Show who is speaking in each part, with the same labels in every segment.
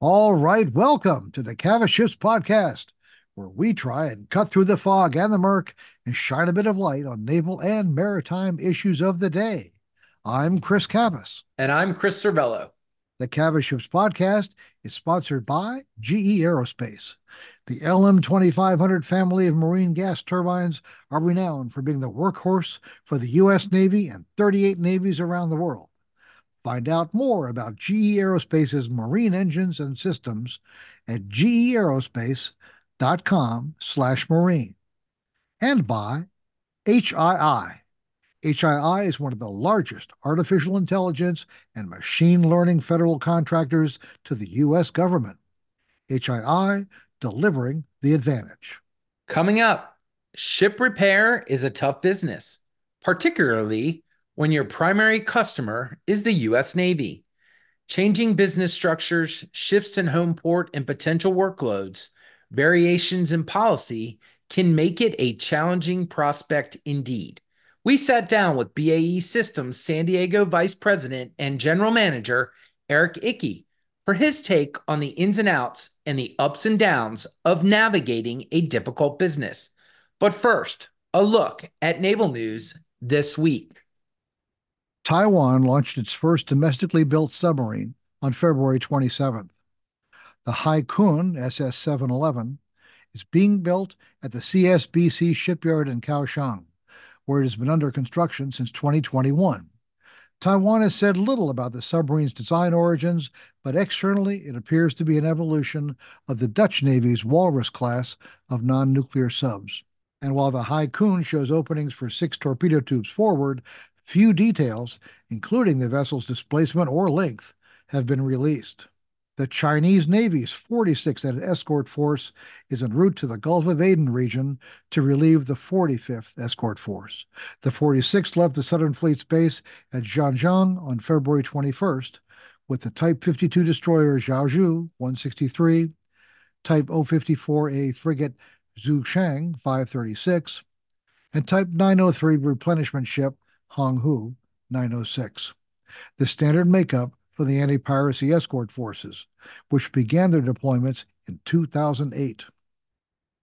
Speaker 1: All right, welcome to the Cavas Ships Podcast, where we try and cut through the fog and the murk and shine a bit of light on naval and maritime issues of the day. I'm Chris Cavas.
Speaker 2: And I'm Chris Servello.
Speaker 1: The Cavas Ships Podcast is sponsored by GE Aerospace. The LM2500 family of marine gas turbines are renowned for being the workhorse for the U.S. Navy and 38 navies around the world. Find out more about GE Aerospace's marine engines and systems at geaerospace.com slash marine. And by HII. HII is one of the largest artificial intelligence and machine learning federal contractors to the U.S. government. HII delivering the advantage.
Speaker 2: Coming up, ship repair is a tough business, particularly when your primary customer is the U.S. Navy. Changing business structures, shifts in home port and potential workloads, variations in policy can make it a challenging prospect indeed. We sat down with BAE Systems San Diego Vice President and General Manager Eric Icke for his take on the ins and outs and the ups and downs of navigating a difficult business. But first, a look at naval news this week.
Speaker 1: Taiwan launched its first domestically built submarine on February 27th. The Haikun SS 711 is being built at the CSBC shipyard in Kaohsiung, where it has been under construction since 2021. Taiwan has said little about the submarine's design origins, but externally it appears to be an evolution of the Dutch Navy's Walrus class of non nuclear subs. And while the Haikun shows openings for six torpedo tubes forward, Few details, including the vessel's displacement or length, have been released. The Chinese Navy's 46th Escort Force is en route to the Gulf of Aden region to relieve the 45th Escort Force. The 46th left the Southern Fleet's base at Zhanjiang on February 21st with the Type 52 destroyer Jiaozuo 163, Type 054A frigate Xuchang 536, and Type 903 replenishment ship Honghu 906. The standard makeup for the anti piracy escort forces, which began their deployments in 2008.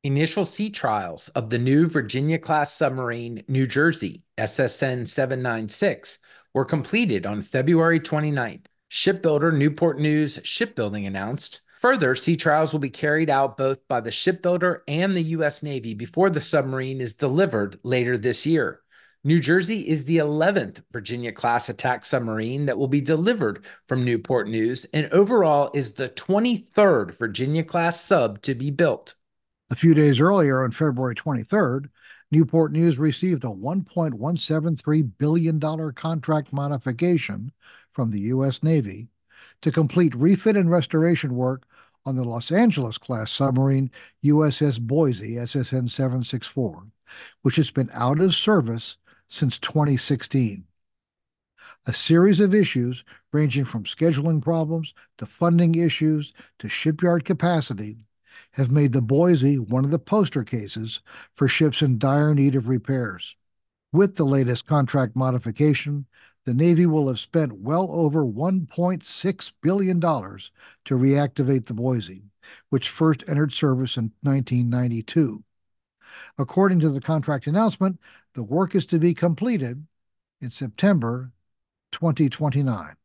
Speaker 2: Initial sea trials of the new Virginia class submarine New Jersey SSN 796 were completed on February 29th. Shipbuilder Newport News Shipbuilding announced. Further, sea trials will be carried out both by the shipbuilder and the U.S. Navy before the submarine is delivered later this year. New Jersey is the 11th Virginia class attack submarine that will be delivered from Newport News and overall is the 23rd Virginia class sub to be built.
Speaker 1: A few days earlier, on February 23rd, Newport News received a $1.173 billion contract modification from the U.S. Navy to complete refit and restoration work on the Los Angeles class submarine USS Boise SSN 764, which has been out of service since 2016. A series of issues ranging from scheduling problems to funding issues to shipyard capacity have made the Boise one of the poster cases for ships in dire need of repairs. With the latest contract modification, the Navy will have spent well over $1.6 billion to reactivate the Boise, which first entered service in 1992. According to the contract announcement, the work is to be completed in September 2029.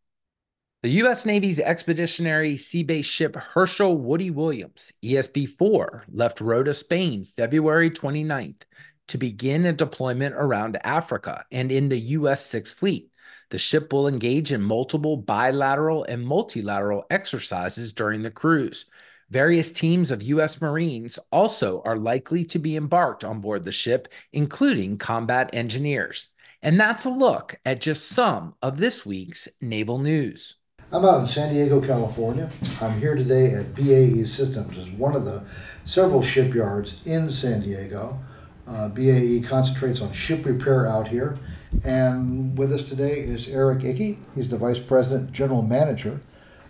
Speaker 2: The U.S. Navy's expeditionary sea based ship Herschel Woody Williams, ESB 4, left Rota, Spain, February 29th to begin a deployment around Africa and in the U.S. Sixth Fleet. The ship will engage in multiple bilateral and multilateral exercises during the cruise. Various teams of U.S. Marines also are likely to be embarked on board the ship, including combat engineers. And that's a look at just some of this week's naval news.
Speaker 1: I'm out in San Diego, California. I'm here today at BAE Systems, as one of the several shipyards in San Diego. Uh, BAE concentrates on ship repair out here. And with us today is Eric Icke. He's the Vice President, General Manager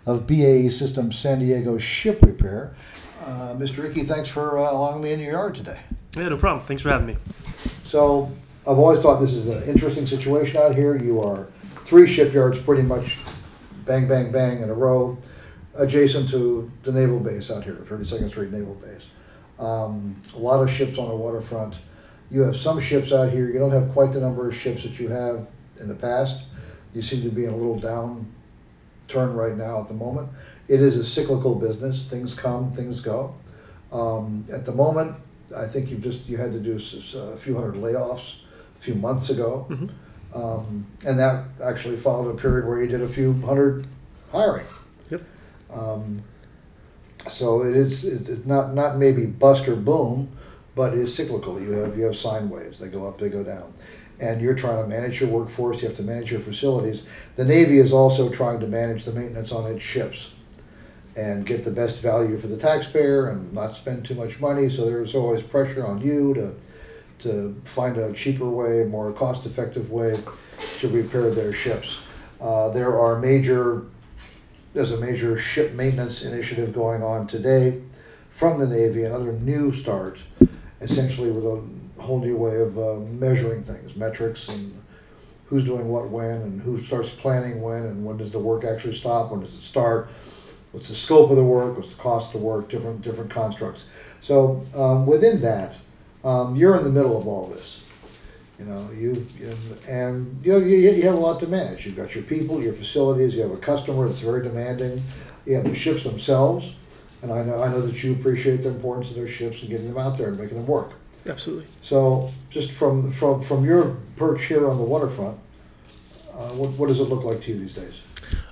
Speaker 1: of BAE Systems San Diego Ship Repair. Uh, Mr. Icke, thanks for uh, allowing me in your yard today.
Speaker 3: Yeah, no problem. Thanks for having me.
Speaker 1: So, I've always thought this is an interesting situation out here. You are three shipyards pretty much bang, bang, bang in a row, adjacent to the naval base out here, 32nd Street Naval Base. Um, a lot of ships on the waterfront. You have some ships out here. You don't have quite the number of ships that you have in the past. You seem to be in a little downturn right now at the moment. It is a cyclical business. Things come, things go. Um, at the moment, I think you've just you had to do a few hundred layoffs a few months ago,
Speaker 3: Mhm.
Speaker 1: um, and that actually followed a period where you did a few hundred hiring.
Speaker 3: Yep.
Speaker 1: Um, so it is it's not not maybe bust or boom, but it's cyclical. You have you have sine waves. They go up, they go down, and you're trying to manage your workforce. You have to manage your facilities. The Navy is also trying to manage the maintenance on its ships and get the best value for the taxpayer and not spend too much money. So there's always pressure on you to to find a cheaper way, more cost-effective way to repair their ships. Uh, there are major there's a major ship maintenance initiative going on today from the Navy, another new start, essentially with a whole new way of uh, measuring things, metrics, and who's doing what when, and who starts planning when, and when does the work actually stop, when does it start, what's the scope of the work, what's the cost of the work, different different constructs. So um, within that, um, you're in the middle of all this. You know, you, and you know you, you have a lot to manage. You've got your people, your facilities. You have a customer that's very demanding. You have the ships themselves, and I know I know that you appreciate the importance of their ships and getting them out there and making them work.
Speaker 3: Absolutely.
Speaker 1: So, just from from from your perch here on the waterfront, uh, what what does it look like to you these days?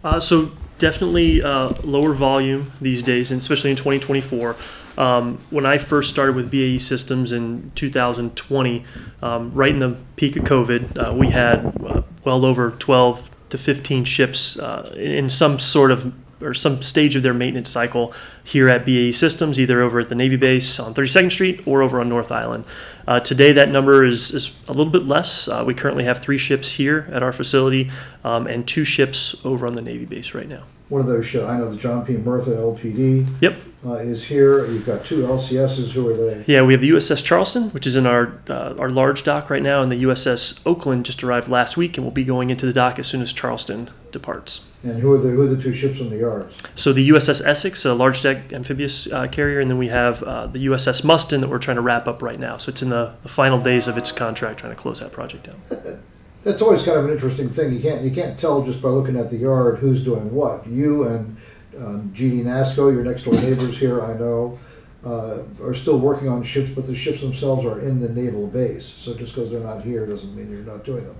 Speaker 3: Uh, so definitely uh, lower volume these days, and especially in 2024. Um, when I first started with BAE Systems in 2020, um, right in the peak of COVID, uh, we had uh, well over 12 to 15 ships uh, in some sort of or some stage of their maintenance cycle here at BAE Systems, either over at the Navy base on 32nd Street or over on North Island. Uh, today, that number is, is a little bit less. Uh, we currently have three ships here at our facility um, and two ships over on the Navy base right now.
Speaker 1: One of those ships, I know the John P. Murtha LPD
Speaker 3: Yep.
Speaker 1: uh, is here. You've got two LCSs. Who are they?
Speaker 3: Yeah, we have the USS Charleston, which is in our uh, our large dock right now, and the USS Oakland just arrived last week and will be going into the dock as soon as Charleston departs.
Speaker 1: And who are the who are the two ships in the yards?
Speaker 3: So the USS Essex, a large deck amphibious uh, carrier, and then we have uh, the USS Mustin that we're trying to wrap up right now. So it's in the, the final days of its contract, trying to close that project down.
Speaker 1: That's always kind of an interesting thing. You can't you can't tell just by looking at the yard who's doing what. You and GD NASSCO, your next door neighbors here, I know, uh, are still working on ships, but the ships themselves are in the naval base. So just because they're not here doesn't mean you're not doing them.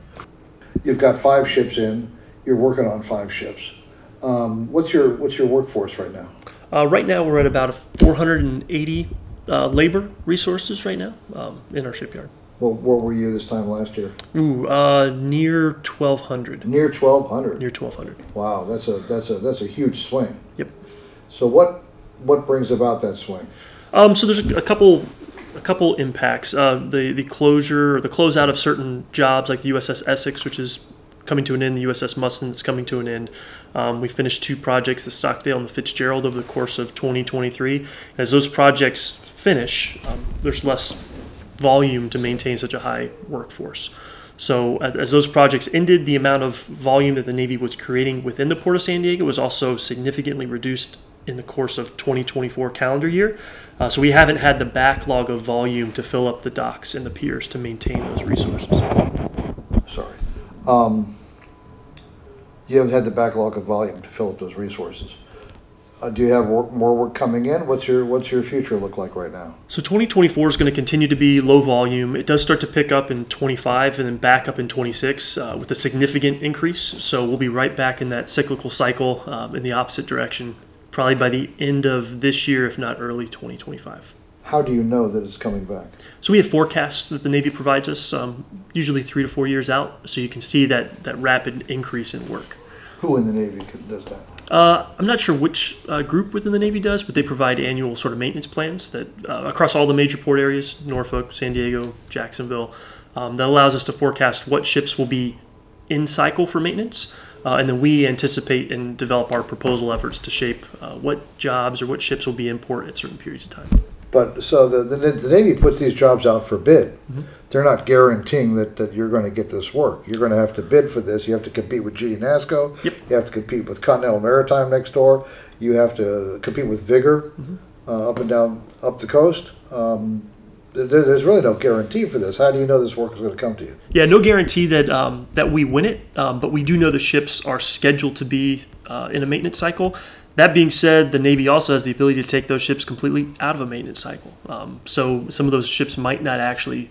Speaker 1: You've got five ships in. You're working on five ships. Um, what's your what's your workforce right now?
Speaker 3: Uh, right now, we're at about 480 uh, labor resources right now um, in our shipyard.
Speaker 1: Well, where were you this time last year?
Speaker 3: Ooh, uh, near 1,200.
Speaker 1: Near twelve hundred.
Speaker 3: Near 1,200.
Speaker 1: Wow, that's a that's a that's a huge swing.
Speaker 3: Yep.
Speaker 1: So what what brings about that swing?
Speaker 3: Um, so there's a, a couple a couple impacts. Uh, the the closure or the closeout of certain jobs like the USS Essex, which is coming to an end, the USS Mustin is coming to an end. Um, we finished two projects, the Stockdale and the Fitzgerald, over the course of 2023. As those projects finish, um, there's less volume to maintain such a high workforce. So as, those projects ended, the amount of volume that the Navy was creating within the Port of San Diego was also significantly reduced in the course of 2024 calendar year. Uh, so we haven't had the backlog of volume to fill up the docks and the piers to maintain those resources.
Speaker 1: Sorry. Um, you haven't had the backlog of volume to fill up those resources. Uh, do you have work, more work coming in? What's your what's your future look like right now?
Speaker 3: So 2024 is going to continue to be low volume. It does start to pick up in 25 and then back up in 26 uh, with a significant increase. So we'll be right back in that cyclical cycle um, in the opposite direction, probably by the end of this year, if not early 2025.
Speaker 1: How do you know that it's coming back?
Speaker 3: So we have forecasts that the Navy provides us, um, usually three to four years out, so you can see that that rapid increase in work.
Speaker 1: Who in the Navy does that?
Speaker 3: Uh, I'm not sure which uh, group within the Navy does, but they provide annual sort of maintenance plans that uh, across all the major port areas, Norfolk, San Diego, Jacksonville, um, that allows us to forecast what ships will be in cycle for maintenance. Uh, and then we anticipate and develop our proposal efforts to shape uh, what jobs or what ships will be in port at certain periods of time.
Speaker 1: But, so the, the, the Navy puts these jobs out for bid. They're not guaranteeing that, that you're gonna get this work. You're gonna have to bid for this. You have to compete with GD NASSCO.
Speaker 3: Yep.
Speaker 1: You have to compete with Continental Maritime next door. You have to compete with Vigor, uh, up and down, up the coast. Um, there's really no guarantee for this. How do you know this work is gonna come to you?
Speaker 3: Yeah, no guarantee that um, that we win it, um, but we do know the ships are scheduled to be uh, in a maintenance cycle. That being said, the Navy also has the ability to take those ships completely out of a maintenance cycle. Um, so some of those ships might not actually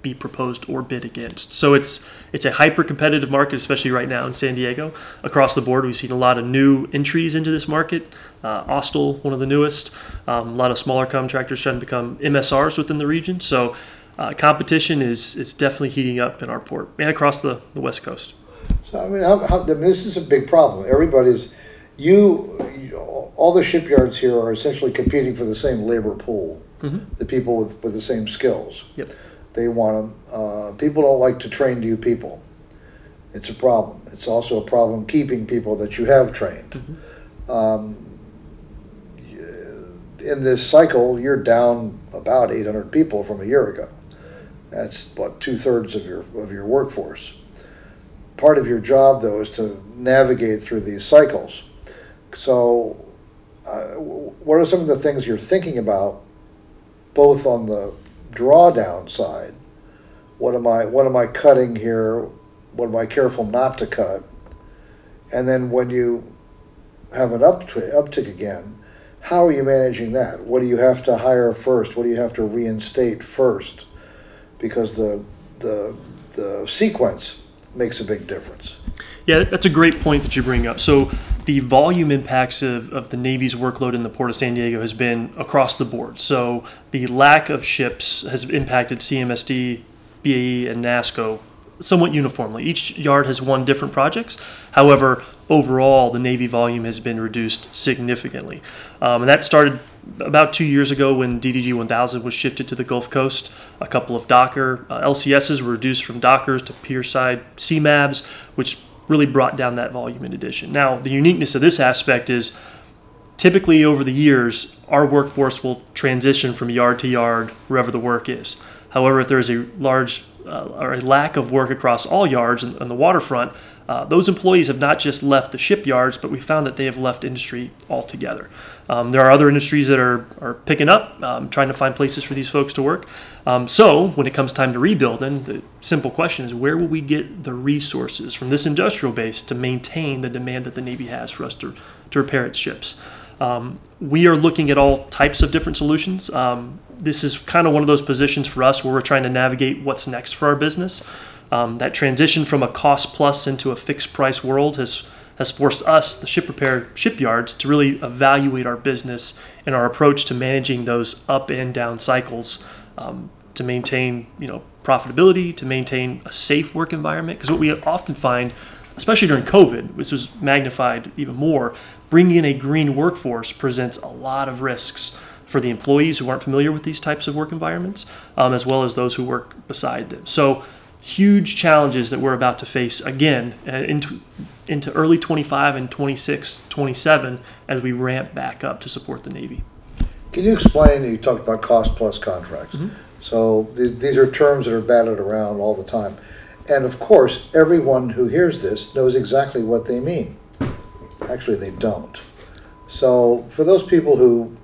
Speaker 3: be proposed or bid against. So it's it's a hyper competitive market, especially right now in San Diego. Across the board, we've seen a lot of new entries into this market. Uh, Austal, one of the newest. Um, a lot of smaller contractors trying to become MSRs within the region. So uh, competition is is definitely heating up in our port and across the, the west coast.
Speaker 1: So, I mean, I mean, this is a big problem. Everybody's, you, all the shipyards here are essentially competing for the same labor pool. The people with, with the same skills.
Speaker 3: Yep.
Speaker 1: They want them. Uh, people don't like to train new people. It's a problem. It's also a problem keeping people that you have trained. Um, in this cycle, you're down about 800 people from a year ago. That's about two thirds of your of your workforce. Part of your job, though, is to navigate through these cycles. So, uh, what are some of the things you're thinking about, both on the drawdown side? What am I what am I cutting here? What am I careful not to cut? And then when you have an uptick, uptick again, how are you managing that? What do you have to hire first? What do you have to reinstate first? Because the the the sequence makes a big difference.
Speaker 3: Yeah, that's a great point that you bring up. So the volume impacts of, of the Navy's workload in the Port of San Diego has been across the board. So the lack of ships has impacted CMSD, BAE, and NASSCO somewhat uniformly. Each yard has won different projects. However, overall, the Navy volume has been reduced significantly. Um, and that started about two years ago when DDG 1000 was shifted to the Gulf Coast. A couple of Docker uh, LCSs were reduced from Dockers to Pierside CMAVs, which really brought down that volume in addition. Now, the uniqueness of this aspect is typically over the years, our workforce will transition from yard to yard wherever the work is. However, if there's a large uh, or a lack of work across all yards on the waterfront, uh, those employees have not just left the shipyards, but we found that they have left industry altogether. Um, there are other industries that are, are picking up, um, trying to find places for these folks to work. Um, so when it comes time to rebuild, then the simple question is where will we get the resources from this industrial base to maintain the demand that the Navy has for us to, to repair its ships? Um, we are looking at all types of different solutions. Um, this is kind of one of those positions for us where we're trying to navigate what's next for our business. Um, that transition from a cost plus into a fixed price world has has forced us, the ship repair shipyards, to really evaluate our business and our approach to managing those up and down cycles um, to maintain, you know, profitability, to maintain a safe work environment. Because what we often find, especially during COVID, which was magnified even more, bringing in a green workforce presents a lot of risks for the employees who aren't familiar with these types of work environments, um, as well as those who work beside them. So, huge challenges that we're about to face again uh, into into early 25 and 26, 27 as we ramp back up to support the Navy.
Speaker 1: Can you explain, you talked about cost plus contracts. So these, these are terms that are batted around all the time. And of course, everyone who hears this knows exactly what they mean. Actually, they don't. So for those people who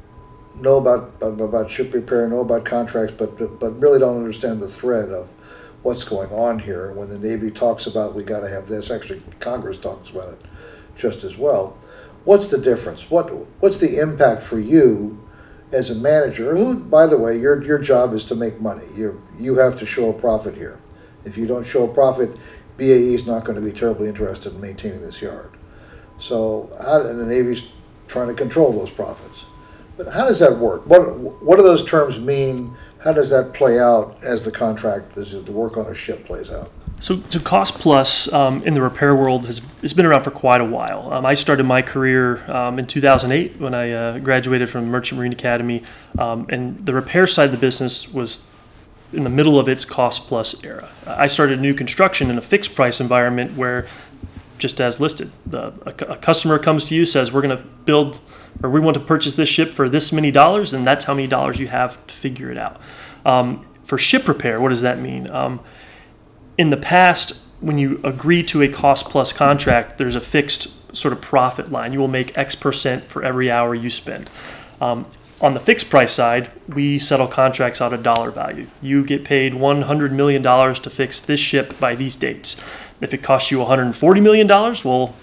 Speaker 1: know about, about ship repair, know about contracts, but, but- but really don't understand the thread of what's going on here, when the Navy talks about, we gotta have this, actually Congress talks about it just as well. What's the difference? What, what's the impact for you as a manager, who, by the way, your, your job is to make money. You, you have to show a profit here. If you don't show a profit, BAE is not gonna be terribly interested in maintaining this yard. So, and the Navy's trying to control those profits. But how does that work? What, what do those terms mean? How does that play out as the contract, as the work on a ship plays out?
Speaker 3: So, so cost plus um, in the repair world has, has been around for quite a while. Um, I started my career um, in 2008 when I uh, graduated from Merchant Marine Academy, um, and the repair side of the business was in the middle of its cost plus era. I started new construction in a fixed price environment where just as listed. The, a, a customer comes to you, says, We're going to build or we want to purchase this ship for this many dollars, and that's how many dollars you have to figure it out. Um, for ship repair, what does that mean? Um, in the past, when you agree to a cost plus contract, there's a fixed sort of profit line. You will make X percent for every hour you spend. Um, on the fixed price side, we settle contracts out of dollar value. You get paid $100 million to fix this ship by these dates. If it costs you $140 million, well,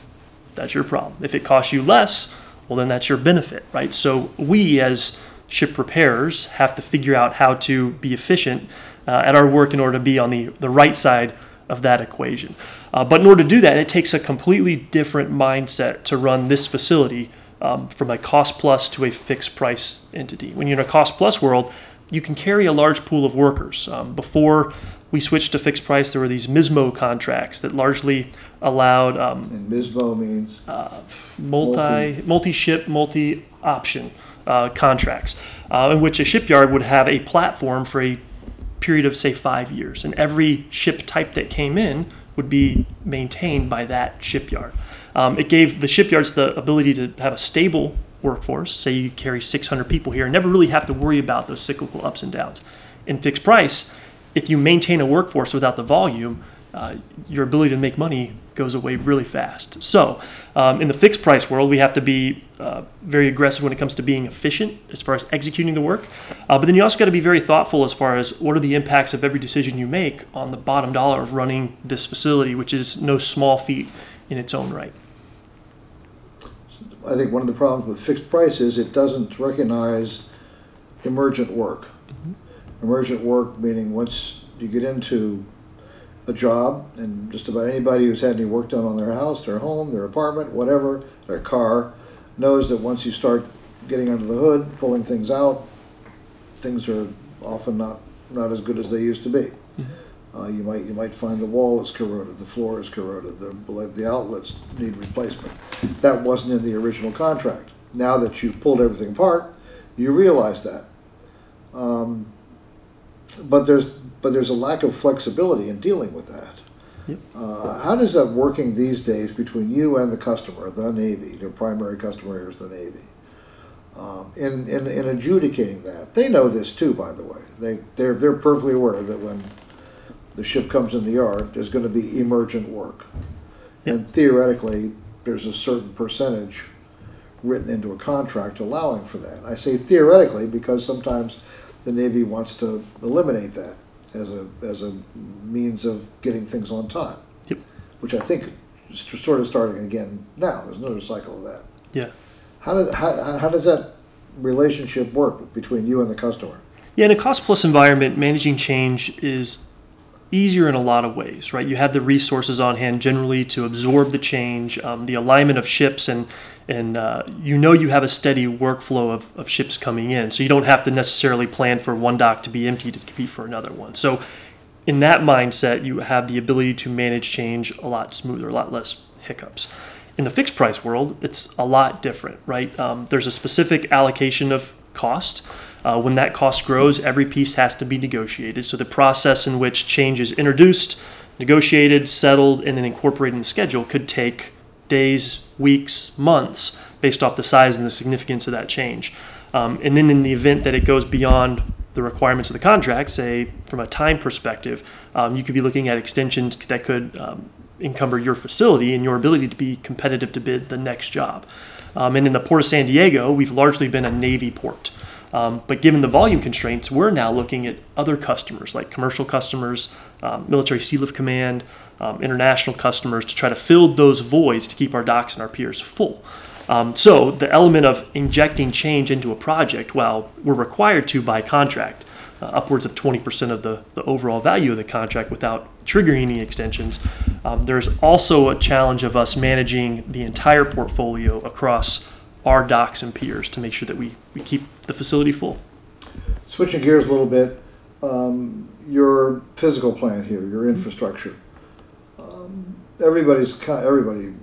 Speaker 3: that's your problem. If it costs you less, well, then that's your benefit, right? So we, as ship repairers, have to figure out how to be efficient uh, at our work in order to be on the, the right side of that equation. Uh, but in order to do that, it takes a completely different mindset to run this facility um, from a cost plus to a fixed price entity. When you're in a cost plus world, you can carry a large pool of workers. Um, before we switched to fixed price, there were these MISMO contracts that largely allowed um,
Speaker 1: And MISMO means,
Speaker 3: uh, multi multi ship multi option uh, contracts, uh, in which a shipyard would have a platform for a period of say five years, and every ship type that came in would be maintained by that shipyard. Um, it gave the shipyards the ability to have a stable workforce. Say you carry 600 people here and never really have to worry about those cyclical ups and downs. In fixed price, if you maintain a workforce without the volume, uh, your ability to make money goes away really fast. So, um, in the fixed price world, we have to be uh, very aggressive when it comes to being efficient as far as executing the work. Uh, but then you also got to be very thoughtful as far as what are the impacts of every decision you make on the bottom dollar of running this facility, which is no small feat in its own right.
Speaker 1: I think one of the problems with fixed price is it doesn't recognize emergent work. Emergent work meaning once you get into a job, and just about anybody who's had any work done on their house, their home, their apartment, whatever, their car, knows that once you start getting under the hood, pulling things out, things are often not, not as good as they used to be. Uh, you might, you might find the wall is corroded, the floor is corroded, the, the outlets need replacement. That wasn't in the original contract. Now that you've pulled everything apart, you realize that. Um, but there's, but there's a lack of flexibility in dealing with that.
Speaker 3: Yep.
Speaker 1: Uh, how does that working these days between you and the customer, the Navy, their primary customer is the Navy? Um, in, in, in adjudicating that, they know this too, by the way. They, they're, they're perfectly aware that when the ship comes in the yard, there's gonna be emergent work. And theoretically, there's a certain percentage written into a contract allowing for that. I say theoretically because sometimes the Navy wants to eliminate that as a, as a means of getting things on time.
Speaker 3: Yep.
Speaker 1: Which I think is sort of starting again now, there's another cycle of that.
Speaker 3: Yeah.
Speaker 1: How does, how, how does that relationship work between you and the customer?
Speaker 3: Yeah, in a cost plus environment, managing change is easier in a lot of ways, right? You have the resources on hand generally to absorb the change, um, the alignment of ships, and and uh, you know you have a steady workflow of, of ships coming in, so you don't have to necessarily plan for one dock to be empty to compete for another one. So, in that mindset, you have the ability to manage change a lot smoother, a lot less hiccups. In the fixed price world, it's a lot different, right? Um, there's a specific allocation of cost. Uh, when that cost grows, every piece has to be negotiated. So the process in which change is introduced, negotiated, settled, and then incorporated in the schedule could take days, weeks, months, based off the size and the significance of that change. Um, and then in the event that it goes beyond the requirements of the contract, say from a time perspective, um, you could be looking at extensions that could um, encumber your facility and your ability to be competitive to bid the next job. Um, and in the Port of San Diego, we've largely been a Navy port. Um, but given the volume constraints, we're now looking at other customers, like commercial customers, um, military sea lift command, um, international customers, to try to fill those voids to keep our docks and our piers full. Um, so the element of injecting change into a project, while we're required to by contract, uh, upwards of 20% of the, the overall value of the contract without triggering any extensions. Um, there's also a challenge of us managing the entire portfolio across our docks and piers to make sure that we, we keep the facility full.
Speaker 1: Switching gears a little bit, um, your physical plant here, your infrastructure. Everybody's co- everybody,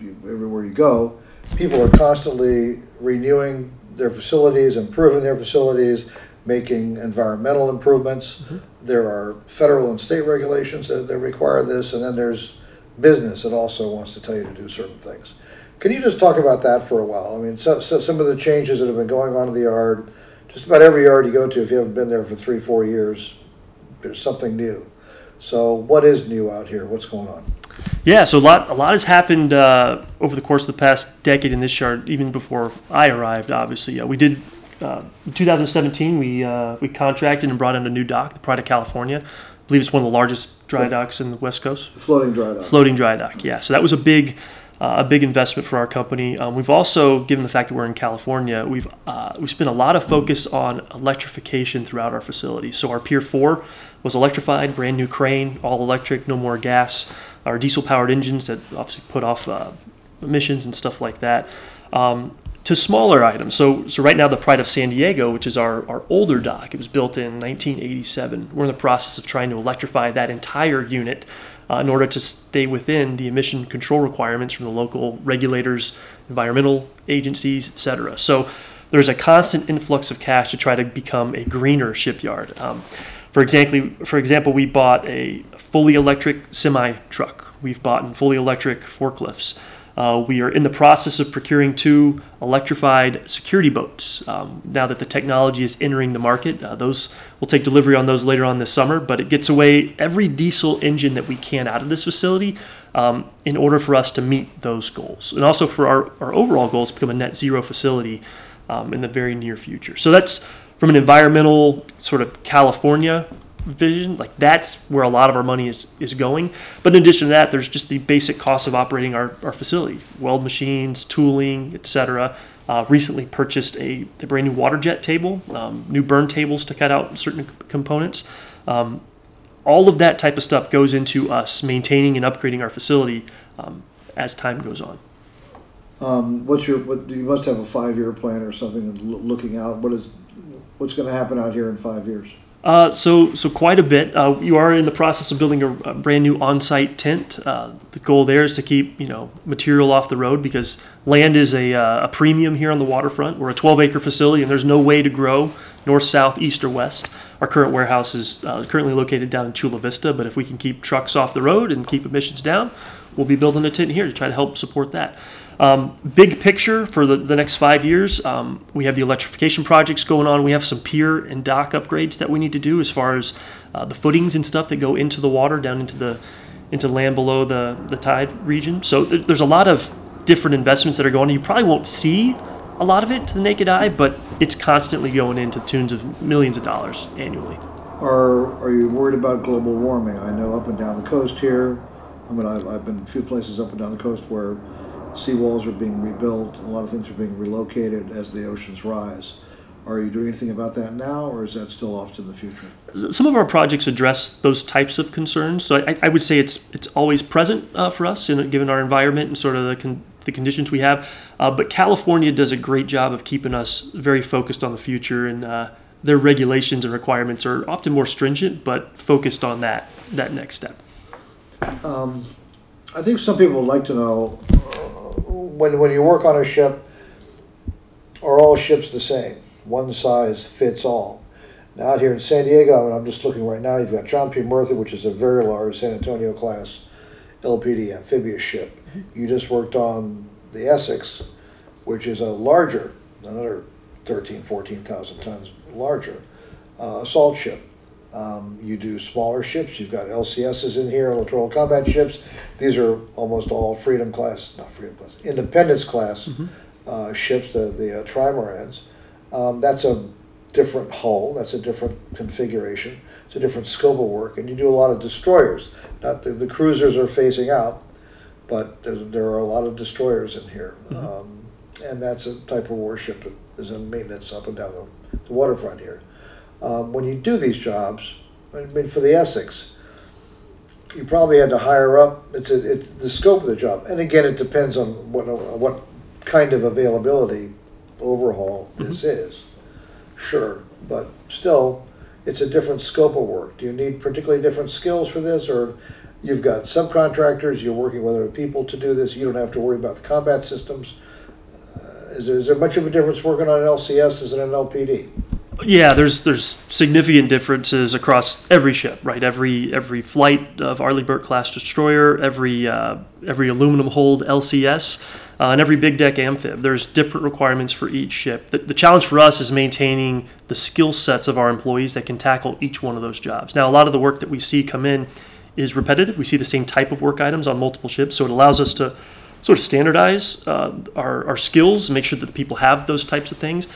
Speaker 1: you, everywhere you go, people are constantly renewing their facilities, improving their facilities, making environmental improvements. Mm-hmm. There are federal and state regulations that, that require this, and then there's business that also wants to tell you to do certain things. Can you just talk about that for a while? I mean, so, so some of the changes that have been going on in the yard, just about every yard you go to, if you haven't been there for three, four years, there's something new. So what is new out here? What's going on?
Speaker 3: Yeah, so a lot a lot has happened uh, over the course of the past decade in this yard, even before I arrived. Obviously, uh, we did. Uh, in 2017, we uh, we contracted and brought in a new dock, the Pride of California. I believe it's one of the largest dry docks in the West Coast.
Speaker 1: Floating dry dock.
Speaker 3: Floating dry dock, yeah. So that was a big uh, a big investment for our company. Um, we've also, given the fact that we're in California, we've uh, we spent a lot of focus on electrification throughout our facility. So our Pier Four was electrified, brand new crane, all electric, no more gas. Our diesel powered engines that obviously put off uh, emissions and stuff like that. Um, to smaller items. So, so right now, the Pride of San Diego, which is our, our older dock, it was built in 1987. We're in the process of trying to electrify that entire unit uh, in order to stay within the emission control requirements from the local regulators, environmental agencies, etc. So there's a constant influx of cash to try to become a greener shipyard. Um, for example, for example, we bought a fully electric semi truck. We've bought in fully electric forklifts. Uh, we are in the process of procuring two electrified security boats. Um, now that the technology is entering the market, uh, those we'll take delivery on those later on this summer. But it gets away every diesel engine that we can out of this facility um, in order for us to meet those goals, and also for our, our overall goals to become a net zero facility um, in the very near future. So that's from an environmental sort of California vision like that's where a lot of our money is is going. But in addition to that there's just the basic cost of operating our, our facility. Weld machines tooling etc uh, recently purchased a, a brand new water jet table um, new burn tables to cut out certain components. Um, all of that type of stuff goes into us maintaining and upgrading our facility um, as time goes on.
Speaker 1: Um, what's your what you must have a five year plan or something looking out. What is what's going to happen out here in five years
Speaker 3: uh, so, so quite a bit. Uh, you are in the process of building a, a brand new on-site tent. Uh, the goal there is to keep you know material off the road because land is a, uh, a premium here on the waterfront. We're a 12-acre facility, and there's no way to grow north, south, east, or west. Our current warehouse is uh, currently located down in Chula Vista, but if we can keep trucks off the road and keep emissions down, we'll be building a tent here to try to help support that. Um, big picture for the, the next five years, um, we have the electrification projects going on. We have some pier and dock upgrades that we need to do as far as uh, the footings and stuff that go into the water down into the into land below the, the tide region. So th- there's a lot of different investments that are going on. You probably won't see a lot of it to the naked eye, but it's constantly going into tunes of millions of dollars annually.
Speaker 1: Are, are you worried about global warming? I know up and down the coast here, I mean, I've, I've been a few places up and down the coast where seawalls are being rebuilt, a lot of things are being relocated as the oceans rise. Are you doing anything about that now, or is that still off to the future?
Speaker 3: Some of our projects address those types of concerns. So I, I would say it's it's always present uh, for us, in, given our environment and sort of the, con- the conditions we have. Uh, but California does a great job of keeping us very focused on the future, and uh, their regulations and requirements are often more stringent, but focused on that that next step.
Speaker 1: Um, I think some people would like to know when, when you work on a ship, are all ships the same? One size fits all. Now out here in San Diego, and I'm just looking right now, you've got John P. Murtha, which is a very large San Antonio class LPD amphibious ship. Mm-hmm. You just worked on the Essex, which is a larger, another 13, 14,000 tons larger uh, assault ship. Um, you do smaller ships. You've got LCSs in here, littoral combat ships. These are almost all Freedom class, not Freedom class, Independence class mm-hmm. uh, ships, the the uh, trimarans. Um, that's a different hull. That's a different configuration. It's a different scope of work, and you do a lot of destroyers. Not the, the cruisers are phasing out, but there are a lot of destroyers in here, mm-hmm. um, and that's a type of warship that is in maintenance up and down the, the waterfront here um, when you do these jobs, I mean, for the Essex, you probably had to hire up. It's a, it's the scope of the job, and again, it depends on what what kind of availability overhaul mm-hmm. this is. Sure, but still, it's a different scope of work. Do you need particularly different skills for this, or you've got subcontractors? You're working with other people to do this. You don't have to worry about the combat systems. Uh, is, there, is there much of a difference working on an LCS as an LPD?
Speaker 3: Yeah, there's there's significant differences across every ship, right? Every every flight of Arleigh Burke class destroyer, every uh, every aluminum hold LCS, uh, and every big deck amphib. There's different requirements for each ship. The, the challenge for us is maintaining the skill sets of our employees that can tackle each one of those jobs. Now, a lot of the work that we see come in is repetitive. We see the same type of work items on multiple ships, so it allows us to sort of standardize uh, our, our skills, make sure that the people have those types of things.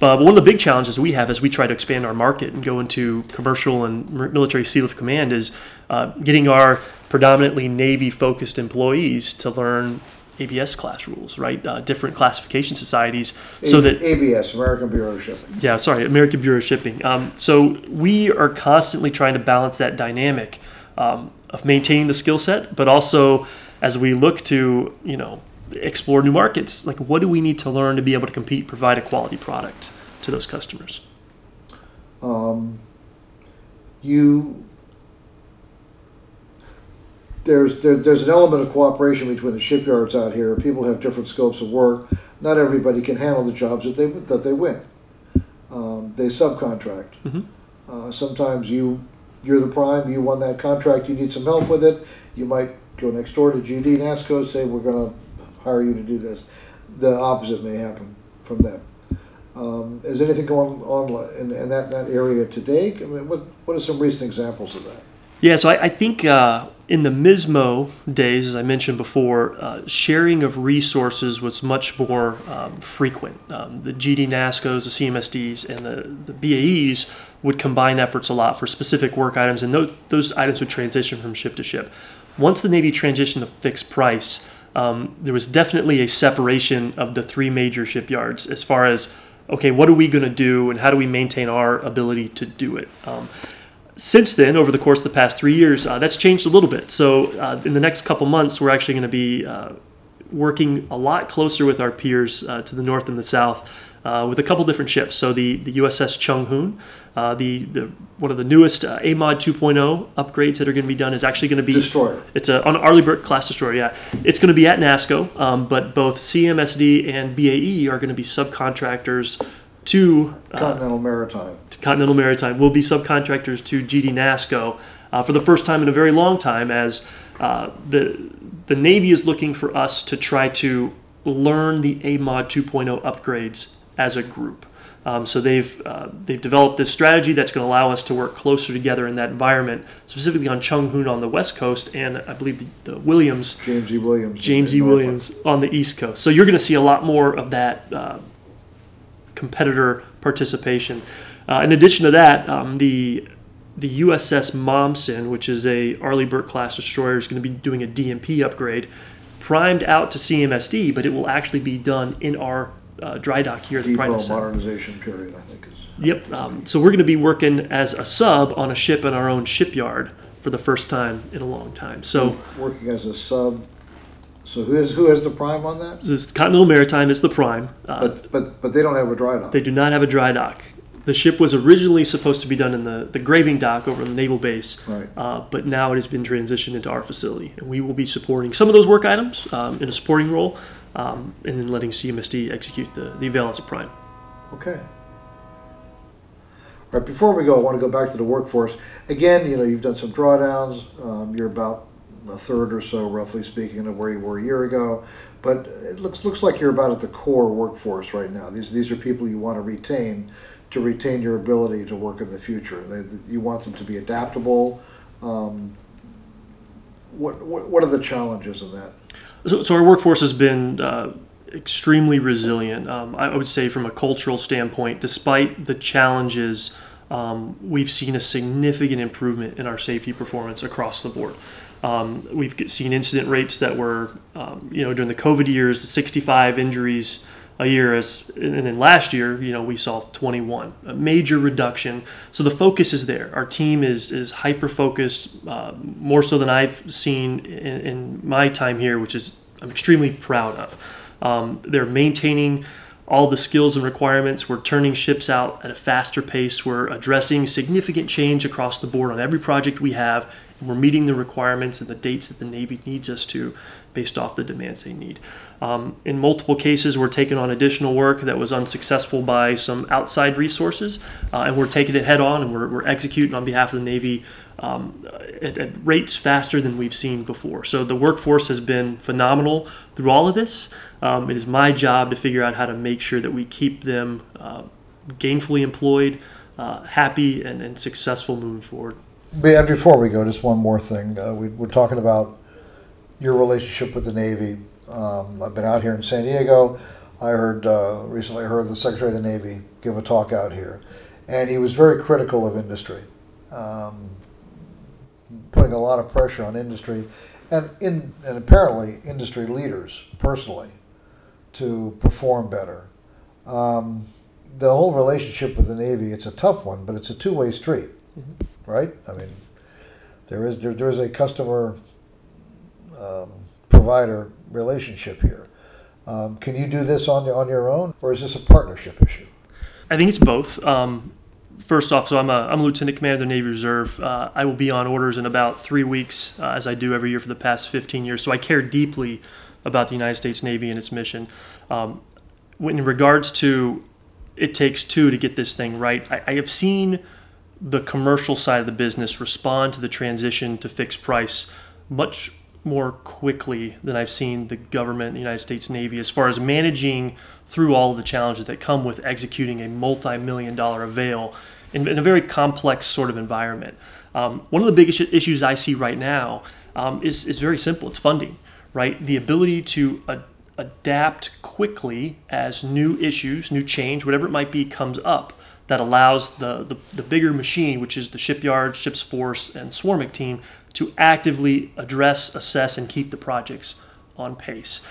Speaker 3: But one of the big challenges we have as we try to expand our market and go into commercial and military sealift command is uh, getting our predominantly Navy focused employees to learn ABS class rules, right? Uh, different classification societies, so that
Speaker 1: ABS, American Bureau of Shipping.
Speaker 3: yeah, sorry, American Bureau of Shipping. Um, so we are constantly trying to balance that dynamic um, of maintaining the skill set, but also as we look to you know explore new markets, like what do we need to learn to be able to compete, provide a quality product to those customers?
Speaker 1: Um, you there's there, there's an element of cooperation between the shipyards out here. People have different scopes of work. Not everybody can handle the jobs that they that they win. Um, they subcontract.
Speaker 3: Mhm.
Speaker 1: Uh, sometimes you you're the prime. You won that contract. You need some help with it. You might go next door to GD NASSCO say we're going to hire you to do this. The opposite may happen from them. Um, is anything going on in, in that, that area today? I mean, what what are some recent examples of that?
Speaker 3: Yeah, so I, I think uh, in the MISMO days, as I mentioned before, uh, sharing of resources was much more um, frequent. Um, the GD NASSCOs, the CMSDs, and the, the BAEs would combine efforts a lot for specific work items, and those, those items would transition from ship to ship. Once the Navy transitioned to fixed price, um, there was definitely a separation of the three major shipyards as far as okay, what are we going to do, and how do we maintain our ability to do it. Um, since then, over the course of the past three years, uh, that's changed a little bit. So, uh, in the next couple months, we're actually going to be uh, working a lot closer with our peers uh, to the north and the south uh, with a couple different ships. So, the, the USS Chung Hoon, uh, the, the one of the newest AMOD 2.0 upgrades that are going to be done is actually going to be
Speaker 1: Destroyer.
Speaker 3: It's a, an Arleigh Burke class destroyer. Yeah, it's going to be at NASSCO, um, but both CMSD and BAE are going to be subcontractors to
Speaker 1: Continental Maritime.
Speaker 3: Continental Maritime will be subcontractors to GD NASSCO uh, for the first time in a very long time as uh, the the Navy is looking for us to try to learn the AMOD 2.0 upgrades as a group. Um, so they've uh, they've developed this strategy that's going to allow us to work closer together in that environment, specifically on Chung Hoon on the west coast, and I believe the, the Williams
Speaker 1: James E. Williams.
Speaker 3: James E. Williams on the East Coast. So you're going to see a lot more of that uh, competitor participation. Uh, in addition to that, um, the the USS Momsen, which is a Arleigh Burke class destroyer, is going to be doing a DMP upgrade, primed out to CMSD, but it will actually be done in our uh, dry dock here at the
Speaker 1: Depot
Speaker 3: Pride Center.
Speaker 1: modernization period, I think is.
Speaker 3: Yep. Um, so we're going to be working as a sub on a ship in our own shipyard for the first time in a long time. So
Speaker 1: Working as a sub. So who is, who has the prime on that?
Speaker 3: this Continental Maritime is the prime. Uh,
Speaker 1: But, but, but they don't have a dry dock.
Speaker 3: They do not have a dry dock. The ship was originally supposed to be done in the, the graving dock over in the naval base,
Speaker 1: Right.
Speaker 3: uh, but now it has been transitioned into our facility. And we will be supporting some of those work items um, in a supporting role um, and then letting CMSD execute the, the as a prime.
Speaker 1: Okay. All right, before we go, I want to go back to the workforce. Again, you know, you've done some drawdowns. Um, you're about a third or so, roughly speaking, of where you were a year ago. But it looks looks like you're about at the core workforce right now. These these are people you want to retain to retain your ability to work in the future. They, you want them to be adaptable. Um, what, what what are the challenges in that?
Speaker 3: So, so our workforce has been uh, extremely resilient. Um, I would say, from a cultural standpoint, despite the challenges, um, we've seen a significant improvement in our safety performance across the board. Um, we've seen incident rates that were, um, you know, during the COVID years, 65 injuries a year, as and then last year, you know, we saw 21, a major reduction. So the focus is there. Our team is is hyper focused, uh, more so than I've seen in, in my time here, which is I'm extremely proud of. Um, they're maintaining all the skills and requirements. We're turning ships out at a faster pace. We're addressing significant change across the board on every project we have, we're meeting the requirements and the dates that the Navy needs us to based off the demands they need. Um, in multiple cases, we're taking on additional work that was unsuccessful by some outside resources, uh, and we're taking it head on and we're, we're executing on behalf of the Navy um, at, at, rates faster than we've seen before. So the workforce has been phenomenal through all of this. Um, it is my job to figure out how to make sure that we keep them uh, gainfully employed, uh, happy, and, and successful moving forward.
Speaker 1: And before we go, just one more thing. Uh, we, are talking about your relationship with the Navy. Um, I've been out here in San Diego. I heard uh, recently heard the Secretary of the Navy give a talk out here, and he was very critical of industry, um, putting a lot of pressure on industry, and in and apparently industry leaders personally to perform better. Um, the whole relationship with the Navy, it's a tough one, but it's a two-way street, mm-hmm. Right? I mean, there is there, there is a customer um, provider relationship here. Um, can you do this on on your own, or is this a partnership issue?
Speaker 3: I think it's both. Um, first off, so I'm a, I'm a lieutenant commander of the Navy Reserve. Uh, I will be on orders in about three weeks, uh, as I do every year for the past 15 years. So I care deeply about the United States Navy and its mission. Um, in regards to it takes two to get this thing right, I, I have seen the commercial side of the business respond to the transition to fixed price much more quickly than I've seen the government, the United States Navy, as far as managing through all of the challenges that come with executing a multi-million dollar avail in, in a very complex sort of environment. Um, one of the biggest issues I see right now um, is, is very simple. It's funding, right? The ability to a, adapt quickly as new issues, new change, whatever it might be, comes up that allows the, the, the bigger machine, which is the shipyard, ships force, and SWRMC team, to actively address, assess, and keep the projects on pace.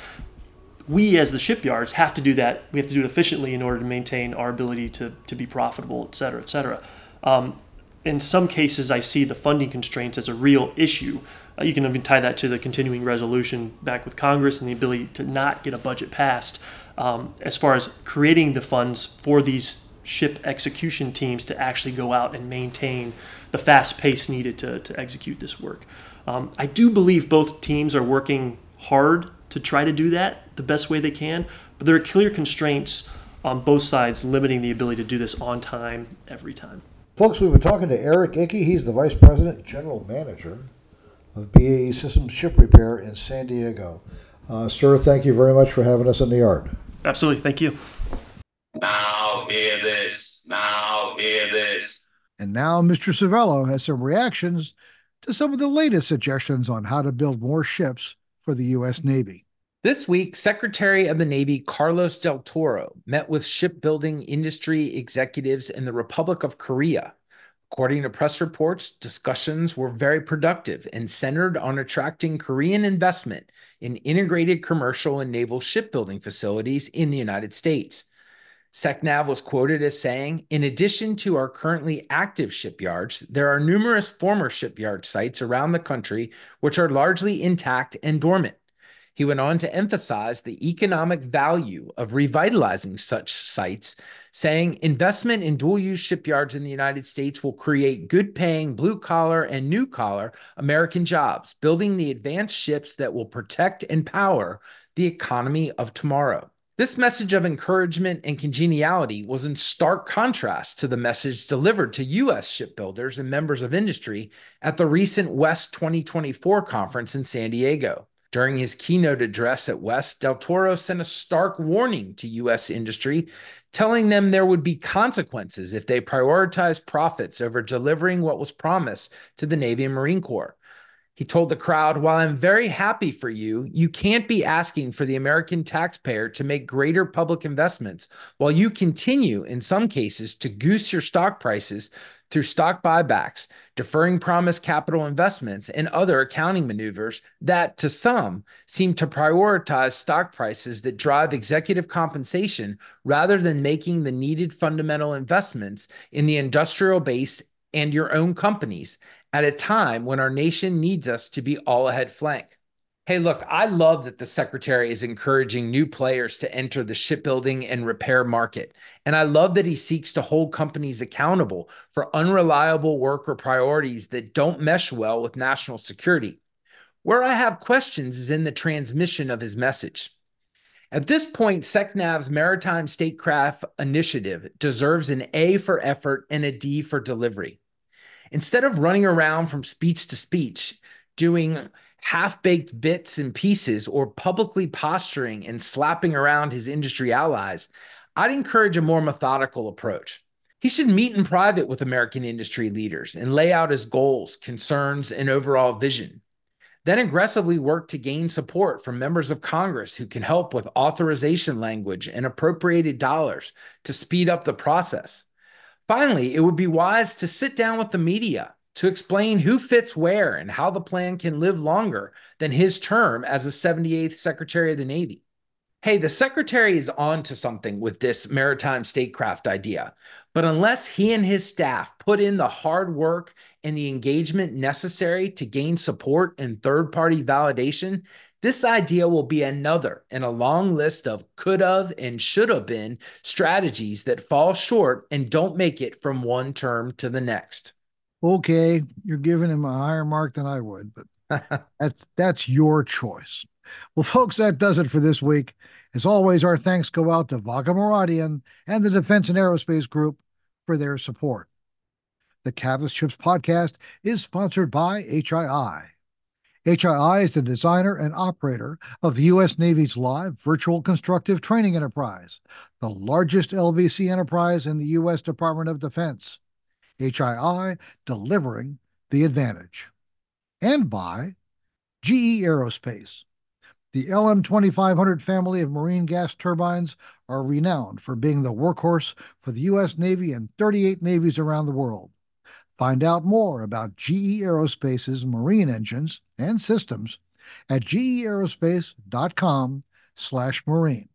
Speaker 3: We, as the shipyards, have to do that. We have to do it efficiently in order to maintain our ability to, to be profitable, et cetera, et cetera. Um, in some cases, I see the funding constraints as a real issue. Uh, you can even tie that to the continuing resolution back with Congress and the ability to not get a budget passed um, as far as creating the funds for these ship execution teams to actually go out and maintain the fast pace needed to, to execute this work. Um, I do believe both teams are working hard to try to do that the best way they can, but there are clear constraints on both sides limiting the ability to do this on time every time.
Speaker 1: Folks, we've been talking to Eric Icke. He's the Vice President General Manager of BAE Systems Ship Repair in San Diego. Uh, sir, thank you very much for having us in the yard.
Speaker 3: Absolutely. Thank you.
Speaker 4: Now hear this. Now hear this.
Speaker 1: And now Mr. Servello has some reactions to some of the latest suggestions on how to build more ships for the U.S. Navy.
Speaker 2: This week, Secretary of the Navy Carlos Del Toro met with shipbuilding industry executives in the Republic of Korea. According to press reports, discussions were very productive and centered on attracting Korean investment in integrated commercial and naval shipbuilding facilities in the United States. SecNav was quoted as saying, In addition to our currently active shipyards, there are numerous former shipyard sites around the country which are largely intact and dormant. He went on to emphasize the economic value of revitalizing such sites, saying investment in dual use shipyards in the United States will create good paying blue collar and new collar American jobs, building the advanced ships that will protect and power the economy of tomorrow. This message of encouragement and congeniality was in stark contrast to the message delivered to U.S. shipbuilders and members of industry at the recent West 2024 conference in San Diego. During his keynote address at West, Del Toro sent a stark warning to U.S. industry, telling them there would be consequences if they prioritized profits over delivering what was promised to the Navy and Marine Corps. He told the crowd, While I'm very happy for you, you can't be asking for the American taxpayer to make greater public investments while you continue, in some cases, to goose your stock prices through stock buybacks, deferring promised capital investments, and other accounting maneuvers that, to some, seem to prioritize stock prices that drive executive compensation rather than making the needed fundamental investments in the industrial base and your own companies at a time when our nation needs us to be all ahead flank. Hey, look, I love that the secretary is encouraging new players to enter the shipbuilding and repair market. And I love that he seeks to hold companies accountable for unreliable work or priorities that don't mesh well with national security. Where I have questions is in the transmission of his message. At this point, SecNav's Maritime Statecraft Initiative deserves an A for effort and a D for delivery. Instead of running around from speech to speech, doing half baked bits and pieces or publicly posturing and slapping around his industry allies, I'd encourage a more methodical approach. He should meet in private with American industry leaders and lay out his goals, concerns, and overall vision. Then aggressively work to gain support from members of Congress who can help with authorization language and appropriated dollars to speed up the process. Finally, it would be wise to sit down with the media to explain who fits where and how the plan can live longer than his term as the 78th Secretary of the Navy. Hey, the Secretary is on to something with this maritime statecraft idea, but unless he and his staff put in the hard work and the engagement necessary to gain support and third party validation, this idea will be another in a long list of could have and should have been strategies that fall short and don't make it from one term to the next
Speaker 1: okay, you're giving him a higher mark than I would, but that's that's your choice. Well, folks, that does it for this week. As always, our thanks go out to Vago Muradian and the Defense and Aerospace Group for their support. The Cavas Ships podcast is sponsored by HII. HII is the designer and operator of the U.S. Navy's live virtual constructive training enterprise, the largest LVC enterprise in the U.S. Department of Defense. HII delivering the advantage. And by GE Aerospace. The LM2500 family of marine gas turbines are renowned for being the workhorse for the U.S. Navy and 38 navies around the world. Find out more about GE Aerospace's marine engines and systems at geaerospace.com slash marine.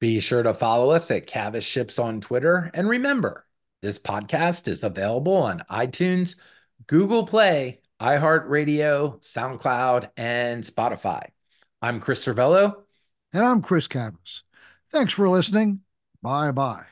Speaker 2: Be sure to follow us at Cavas Ships on Twitter. And remember, this podcast is available on iTunes, Google Play, iHeartRadio, SoundCloud, and Spotify. I'm Chris Servello.
Speaker 1: And I'm Chris Cavas. Thanks for listening. Bye bye.